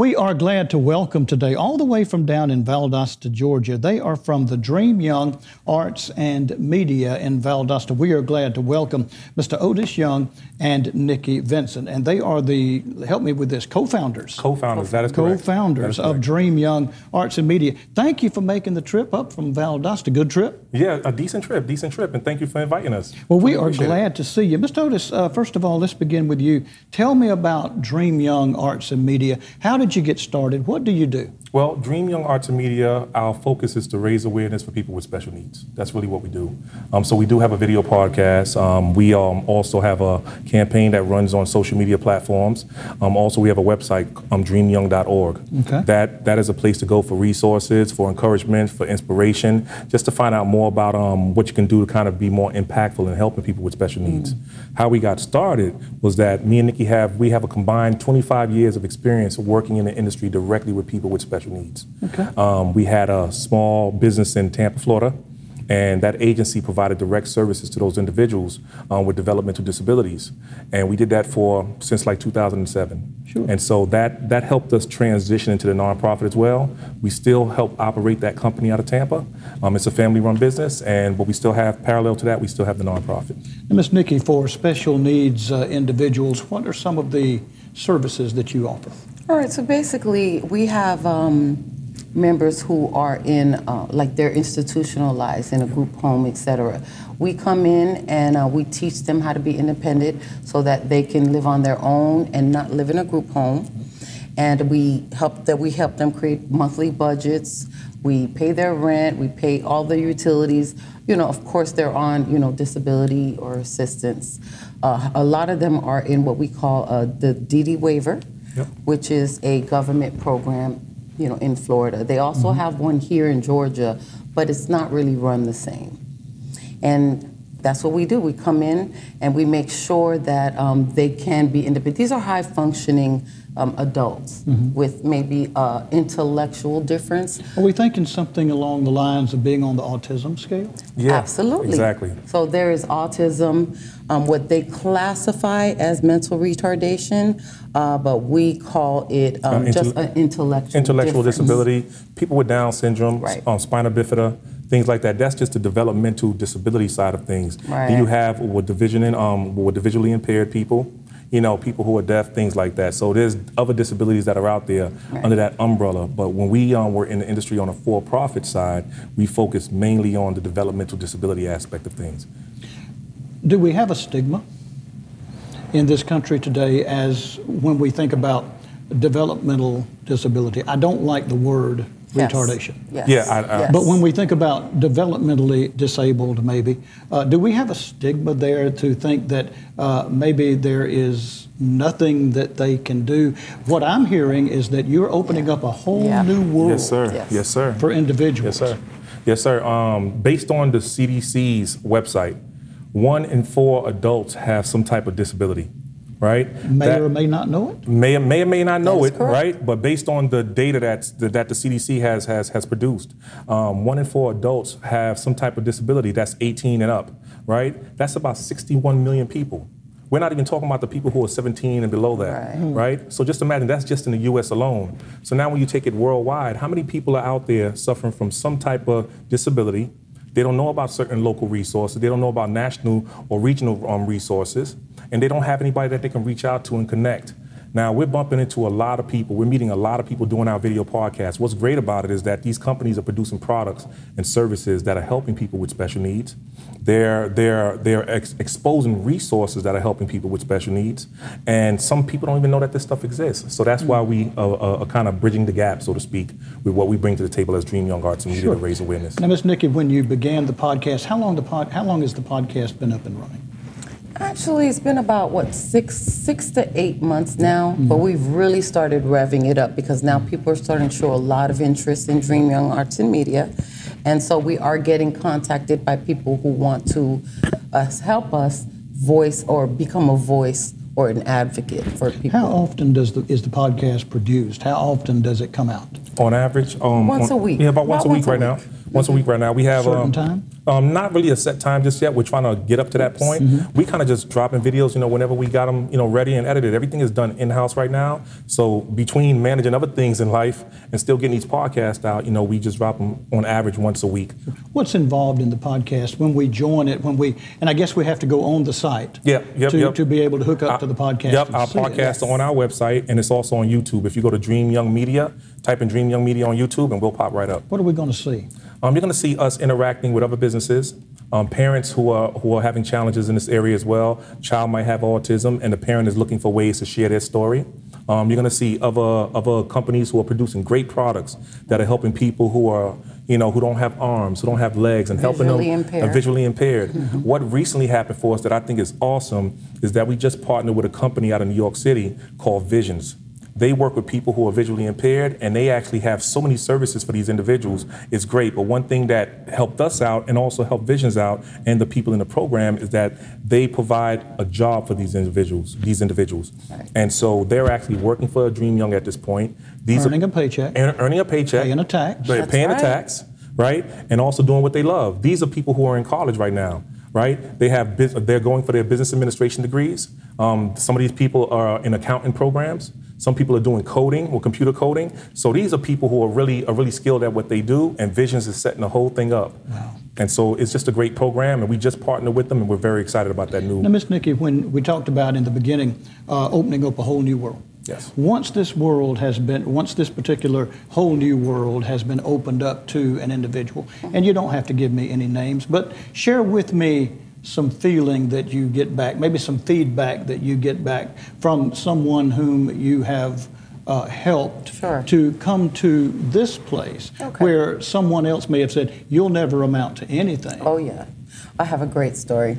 We are glad to welcome today, all the way from down in Valdosta, Georgia. They are from the Dream Young Arts and Media in Valdosta. We are glad to welcome Mr. Otis Young and Nikki Vincent. And they are the, help me with this, co founders. Co founders, that is correct. Co founders of Dream Young Arts and Media. Thank you for making the trip up from Valdosta. Good trip? Yeah, a decent trip, decent trip. And thank you for inviting us. Well, we are glad it. to see you. Mr. Otis, uh, first of all, let's begin with you. Tell me about Dream Young Arts and Media. How did you get started? What do you do? Well, Dream Young Arts and Media, our focus is to raise awareness for people with special needs. That's really what we do. Um, so we do have a video podcast. Um, we um, also have a campaign that runs on social media platforms. Um, also, we have a website, um, dreamyoung.org. Okay. That that is a place to go for resources, for encouragement, for inspiration, just to find out more about um, what you can do to kind of be more impactful in helping people with special needs. Mm. How we got started was that me and Nikki have we have a combined 25 years of experience working in the industry directly with people with special needs. Okay. Um, we had a small business in Tampa, Florida, and that agency provided direct services to those individuals um, with developmental disabilities. And we did that for since like 2007. Sure. And so that, that helped us transition into the nonprofit as well. We still help operate that company out of Tampa. Um, it's a family run business, and but we still have, parallel to that, we still have the nonprofit. And Ms. Nikki, for special needs uh, individuals, what are some of the services that you offer? All right, so basically, we have um, members who are in, uh, like, they're institutionalized in a group home, et cetera. We come in and uh, we teach them how to be independent so that they can live on their own and not live in a group home. And we help that we help them create monthly budgets. We pay their rent. We pay all their utilities. You know, of course, they're on you know disability or assistance. Uh, a lot of them are in what we call uh, the DD waiver yep. which is a government program, you know, in Florida. They also mm-hmm. have one here in Georgia, but it's not really run the same. And that's what we do. We come in and we make sure that um, they can be independent. These are high functioning um, adults mm-hmm. with maybe uh, intellectual difference. Are we thinking something along the lines of being on the autism scale? Yeah, absolutely. Exactly. So there is autism, um, what they classify as mental retardation, uh, but we call it um, uh, just an intellectual intellectual difference. disability. People with Down syndrome, right. um, spina bifida things like that. That's just the developmental disability side of things. Right. You have with the vision um, with visually impaired people you know, people who are deaf, things like that. So there's other disabilities that are out there right. under that umbrella. But when we um, were in the industry on a for-profit side, we focus mainly on the developmental disability aspect of things. Do we have a stigma in this country today as when we think about developmental disability? I don't like the word yes. retardation. Yes. Yeah, I, I, yes. but when we think about developmentally disabled, maybe, uh, do we have a stigma there to think that uh, maybe there is nothing that they can do? What I'm hearing is that you're opening up a whole yeah. new world. Yes, sir. Yes. yes. sir. For individuals. Yes, sir. Yes, sir. Um, based on the CDC's website, one in four adults have some type of disability right? May that or may not know it. May may or may not know it, correct. right? But based on the data that's, that the CDC has has has produced, um, one in four adults have some type of disability that's 18 and up, right? That's about 61 million people. We're not even talking about the people who are 17 and below that, right. right? So just imagine that's just in the U.S. alone. So now when you take it worldwide, how many people are out there suffering from some type of disability? They don't know about certain local resources. They don't know about national or regional um, resources and they don't have anybody that they can reach out to and connect. Now, we're bumping into a lot of people. We're meeting a lot of people doing our video podcasts. What's great about it is that these companies are producing products and services that are helping people with special needs. They're, they're, they're ex- exposing resources that are helping people with special needs. And some people don't even know that this stuff exists. So that's why we are, are, are kind of bridging the gap, so to speak, with what we bring to the table as Dream Young Arts and Media sure. to raise awareness. Now, Ms. Nikki, when you began the podcast, how long, the pod, how long has the podcast been up and running? Actually, it's been about what six six to eight months now, mm-hmm. but we've really started revving it up because now people are starting to show a lot of interest in Dream Young Arts and Media, and so we are getting contacted by people who want to uh, help us voice or become a voice or an advocate for people. How often does the, is the podcast produced? How often does it come out? On average, um, once on, a week. Yeah, about once about a week once right a week. now. Once a week right now. We have certain um, time. Um, not really a set time just yet. We're trying to get up to that point. We kind of just dropping videos, you know, whenever we got them, you know, ready and edited. Everything is done in house right now. So between managing other things in life and still getting these podcasts out, you know, we just drop them on average once a week. What's involved in the podcast when we join it? When we and I guess we have to go on the site. Yep, yep, to, yep. to be able to hook up to the podcast. Yep, our podcast are on our website and it's also on YouTube. If you go to Dream Young Media, type in Dream Young Media on YouTube and we'll pop right up. What are we going to see? Um, you're going to see us interacting with other businesses, um, parents who are who are having challenges in this area as well. Child might have autism, and the parent is looking for ways to share their story. Um, you're going to see other other companies who are producing great products that are helping people who are you know who don't have arms, who don't have legs, and helping them Visually impaired. uh, visually impaired. What recently happened for us that I think is awesome is that we just partnered with a company out of New York City called Visions. They work with people who are visually impaired, and they actually have so many services for these individuals. It's great. But one thing that helped us out and also helped Visions out and the people in the program is that they provide a job for these individuals. These individuals, and so they're actually working for a Dream Young at this point. These Earning are, a paycheck. earn- earning a paycheck, Paying a tax. They're That's paying right. a tax, right, and also doing what they love. These are people who are in college right now, right? They have they're going for their business administration degrees. Um, some of these people are in accounting programs. Some people are doing coding or computer coding. So these are people who are really are really skilled at what they do, and Visions is setting the whole thing up. Wow. And so it's just a great program, and we just partnered with them, and we're very excited about that new. Now, Miss Nikki, when we talked about in the beginning uh, opening up a whole new world. Yes. Once this world has been, once this particular whole new world has been opened up to an individual, and you don't have to give me any names, but share with me some feeling that you get back, maybe some feedback that you get back from someone whom you have uh, helped Sure. to come to this place Okay. where someone else may have said, You'll never amount to anything. Oh yeah, I have a great story.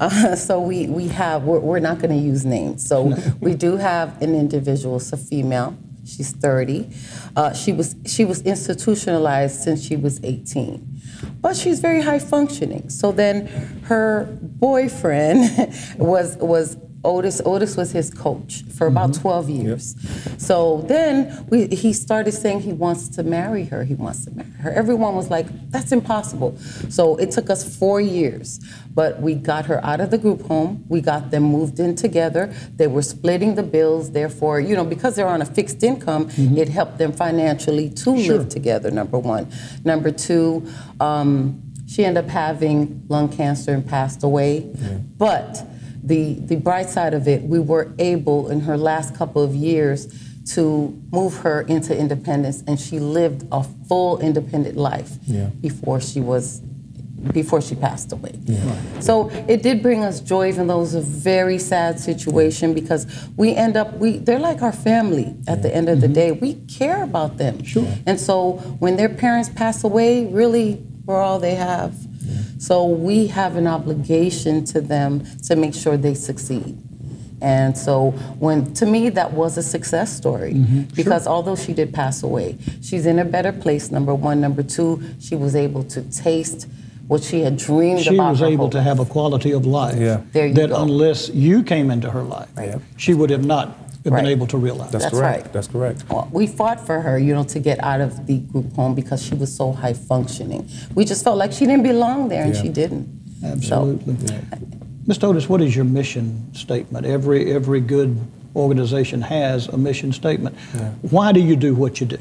Uh, so we we have we're, we're not going to use names. So we do have an individual, it's a female. She's 30. Uh, she was she was institutionalized since she was 18. But she's very high functioning. So then her boyfriend was was Otis, Otis was his coach for about 12 years. So then we, he started saying he wants to marry her. He wants to marry her. Everyone was like, that's impossible. So it took us four years. But we got her out of the group home. We got them moved in together. They were splitting the bills. Therefore, you know, because they're on a fixed income, it helped them financially to live together, number one. Number two, um, she ended up having lung cancer and passed away. But the, the bright side of it, we were able in her last couple of years to move her into independence, and she lived a full independent life Yeah. before she was before she passed away. So it did bring us joy, even though it was a very sad situation because we end up we they're like our family at the end of the mm-hmm. day. We care about them. Sure. And so when their parents pass away, really we're all they have. So we have an obligation to them to make sure they succeed. And so when to me that was a success story mm-hmm. because although she did pass away, she's in a better place number 1, number 2, she was able to taste what she had dreamed she about She was her able whole to have a quality of life Yeah. There you that go. unless you came into her life, Right. she would have not been Right. able to realize. That's, That's correct. right. That's correct. Well, we fought for her, you know, to get out of the group home because she was so high functioning. We just felt like she didn't belong there, and Yeah. she didn't. So, Absolutely. Mr. Otis, what is your mission statement? Every every good organization has a mission statement. Why do you do what you do?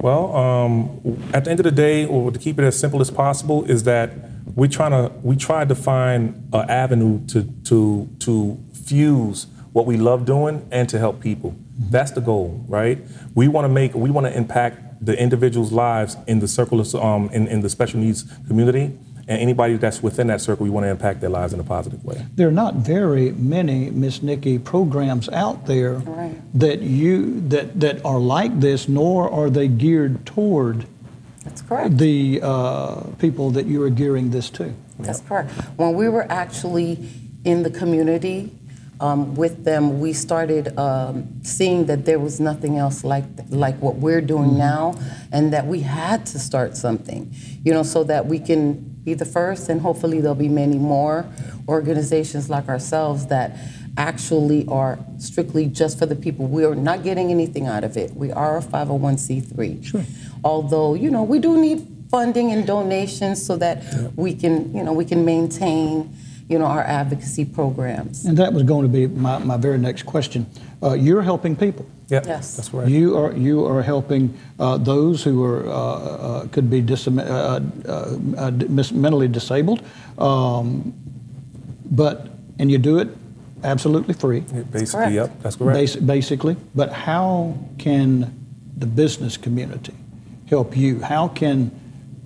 Well, um, at the end of the day, or to keep it as simple as possible, is that we're trying to we tried to find an avenue to to to fuse what we love doing and to help people. That's the goal, right? We want to make we want to impact the individuals' lives in the circle of, um, in, in the special needs community, and anybody that's within that circle, we want to impact their lives in a positive way. There are not very many, Miss Nikki, programs out there Right. that you that that are like this, nor are they geared toward that's correct. the uh, people that you are gearing this to. That's correct. When we were actually in the community um, with them, we started um, seeing that there was nothing else like like what we're doing now, and that we had to start something, you know, so that we can be the first, and hopefully there'll be many more organizations like ourselves that actually are strictly just for the people. We are not getting anything out of it. We are a 501c3. Sure. Although, you know, we do need funding and donations so that we can, you know, we can maintain, you know, our advocacy programs. And that was going to be my, my very next question. Uh, you're helping people. Yeah, Yes. that's right. You are you are helping uh, those who are uh, uh, could be dis- uh, uh, uh, mis- mentally disabled, um, but and you do it absolutely free, Yeah, Basically, correct. yep, that's correct. basi- basically. But how can the business community help you? How can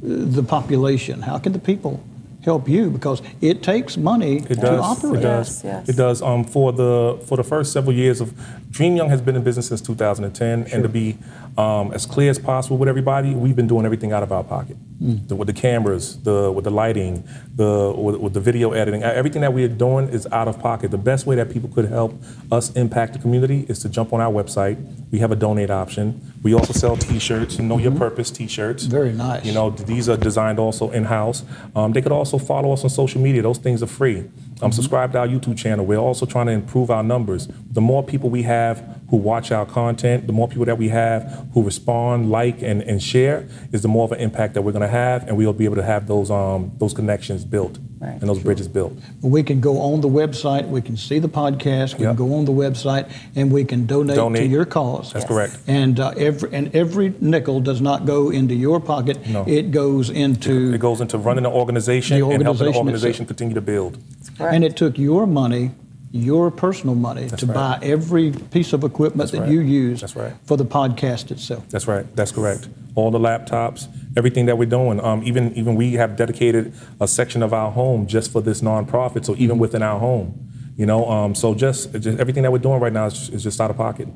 the population? How can the people help you? Because it takes money It to does. operate. It does. Yes, yes. It does. Um, for the for the first several years of Dream Young has been in business since 2010, and to be um, as clear as possible with everybody, we've been doing everything out of our pocket. The- with the cameras, the with the lighting, the with, with the video editing, uh, everything that we are doing is out of pocket. The best way that people could help us impact the community is to jump on our website. We have a donate option. We also sell T-shirts, Know Your Purpose T-shirts. Very nice. You know, these are designed also in-house. Um, they could also follow us on social media. Those things are free. Um, subscribe to our YouTube channel. We're also trying to improve our numbers. The more people we have who watch our content, the more people that we have who respond, like, and, and share, is the more of an impact that we're going to have, and we'll be able to have those um, those connections built Right. and those bridges built. We can go on the website, we can see the podcast, we Yep. can go on the website, and we can donate, to your cause. That's correct. And uh, every and every nickel does not go into your pocket. No. It goes into It goes into running the organization The and helping the organization organization itself. continue to build. Correct. and it took your money, your personal money, to right. buy every piece of equipment That's that right. you use That's right. for the podcast itself. That's right. That's correct. All the laptops, everything that we're doing. Um, even even we have dedicated a section of our home just for this nonprofit. So even within our home, you know. Um, so just, just everything that we're doing right now is, is just out of pocket.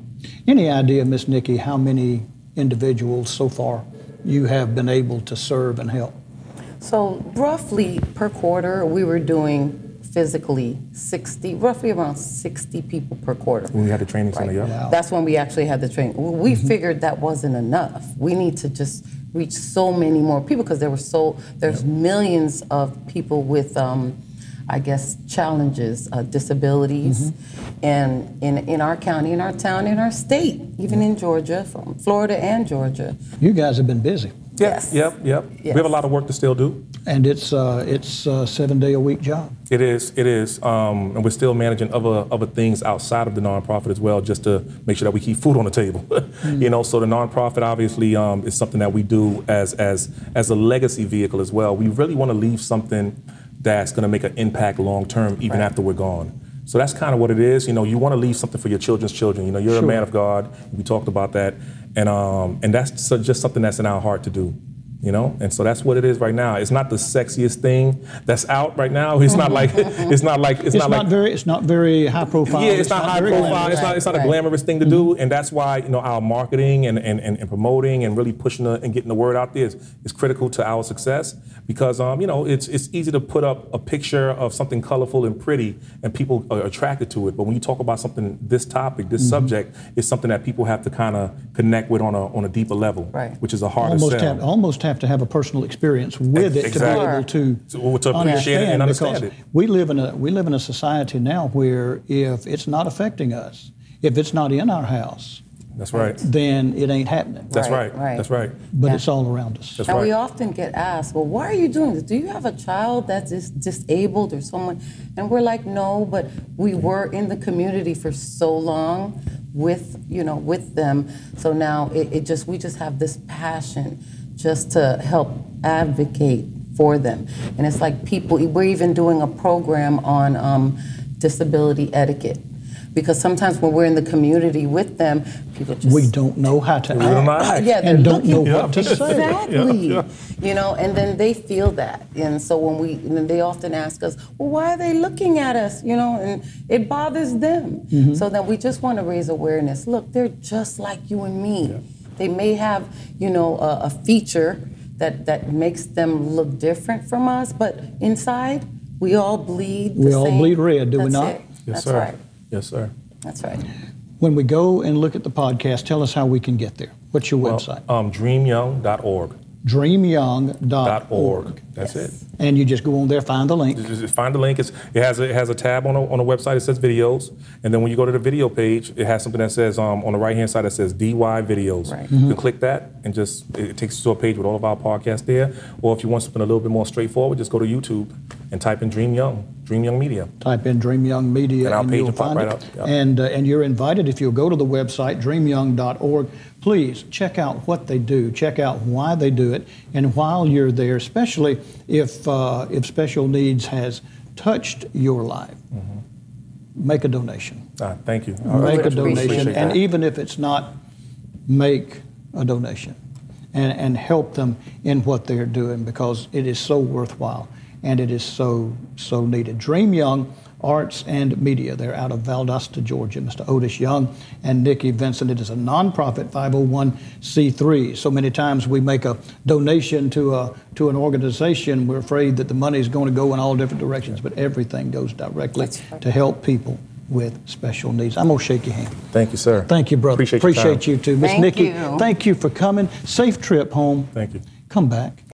Any idea, Miss Nikki, how many individuals so far you have been able to serve and help? So roughly per quarter, we were doing physically 60, roughly around 60 people per quarter. When we had the training center, yeah. Wow. That's when we actually had the training. We figured that wasn't enough. We need to just reach so many more people because there were so there's millions of people with, um, I guess, challenges, uh, disabilities, and in in our county, in our town, in our state, even in Georgia, from Florida and Georgia. You guys have been busy, Yes. Yep. Yep. We have a lot of work to still do. And it's uh, it's a seven day a week job. It is. It is. Um, and we're still managing other other things outside of the nonprofit as well, just to make sure that we keep food on the table. You know, so the nonprofit obviously um, is something that we do as as as a legacy vehicle as well. We really want to leave something that's going to make an impact long term, even Right. after we're gone. So that's kind of what it is. You know, you want to leave something for your children's children. You know, you're Sure. a man of God. We talked about that, and um, and that's just something that's in our heart to do you know and so that's what it is right now it's not the sexiest thing that's out right now it's not like mm-hmm. it's not like it's, It's, not not, like very it's not very high profile. yeah, it's, not, high profile. glamorous. It's not. It's not a glamorous thing to do, mm-hmm. and that's why you know our marketing and, and, and, and promoting and really pushing the, and getting the word out there is, is critical to our success because um, you know it's it's easy to put up a picture of something colorful and pretty, and people are attracted to it. But when you talk about something this topic, this mm-hmm. subject, is something that people have to kind of connect with on a on a deeper level, Right. Which is a harder almost sell. have almost have to have a personal experience with it Exactly. to be able to, To- to appreciate it and understand because it. We live in a we live in a society now where if it's not affecting us, if it's not in our house, That's right. then it ain't happening. That's Right, right. right. That's right. But Yeah. it's all around us. That's and we often get asked, well, why are you doing this? Do you have a child that's dis- disabled or someone? And we're like, no, but we were in the community for so long with, you know, with them. So now it, it just, we just have this passion just to help advocate for them. And it's like people, we're even doing a program on um, disability etiquette. Because sometimes when we're in the community with them, people just We don't know how to We don't act how to act. yeah, they're and don't know looking what to say. Exactly. Yeah, You know, and then they feel that, and so when we, and then they often ask us, "Well, why are they looking at us?" You know, and it bothers them. Mm-hmm. So then we just want to raise awareness. Look, they're just like you and me. They may have, you know, a, a feature that that makes them look different from us, but inside we all bleed. the We all same. bleed red, do we That's not? it. Yes, That's sir. right. Yes, sir. That's right. When we go and look at the podcast, tell us how we can get there. What's your Well, website? um, dreamyoung.org. dreamyoung.org. Dot org. That's it. And you just go on there, find the link. Just- just find the link. It's, it has a, it has a tab on a, on a website that says videos, and then when you go to the video page, it has something that says um, on the right hand side that says DY videos. Right. You can click that and just it it takes you to a page with all of our podcasts there. Or if you want something a little bit more straightforward, just go to YouTube and type in Dream Young, Dream Young Media. Type in Dream Young Media And and page you'll find right it. up, yeah. And, uh, and you're invited, if you'll go to the website, dreamyoung.org, please check out what they do, check out why they do it, and while you're there, especially if, uh, if special needs has touched your life, make a donation. Ah, thank you. Make a donation, that. and even if it's not, make a donation and, and help them in what they're doing because it is so worthwhile and it is so, so needed. Dream Young Arts and Media, they're out of Valdosta, Georgia. Mr. Otis Young and Nikki Vincent. It is a nonprofit 501c3. So many times we make a donation to, a, to an organization, we're afraid that the money is going to go in all different directions, but everything goes directly right. to help people with special needs. I'm going to shake your hand. Thank you, sir. Thank you, brother. Appreciate your time. you too. Miss Thank Nikki, you. thank you for coming. Safe trip home. Thank you. Come back.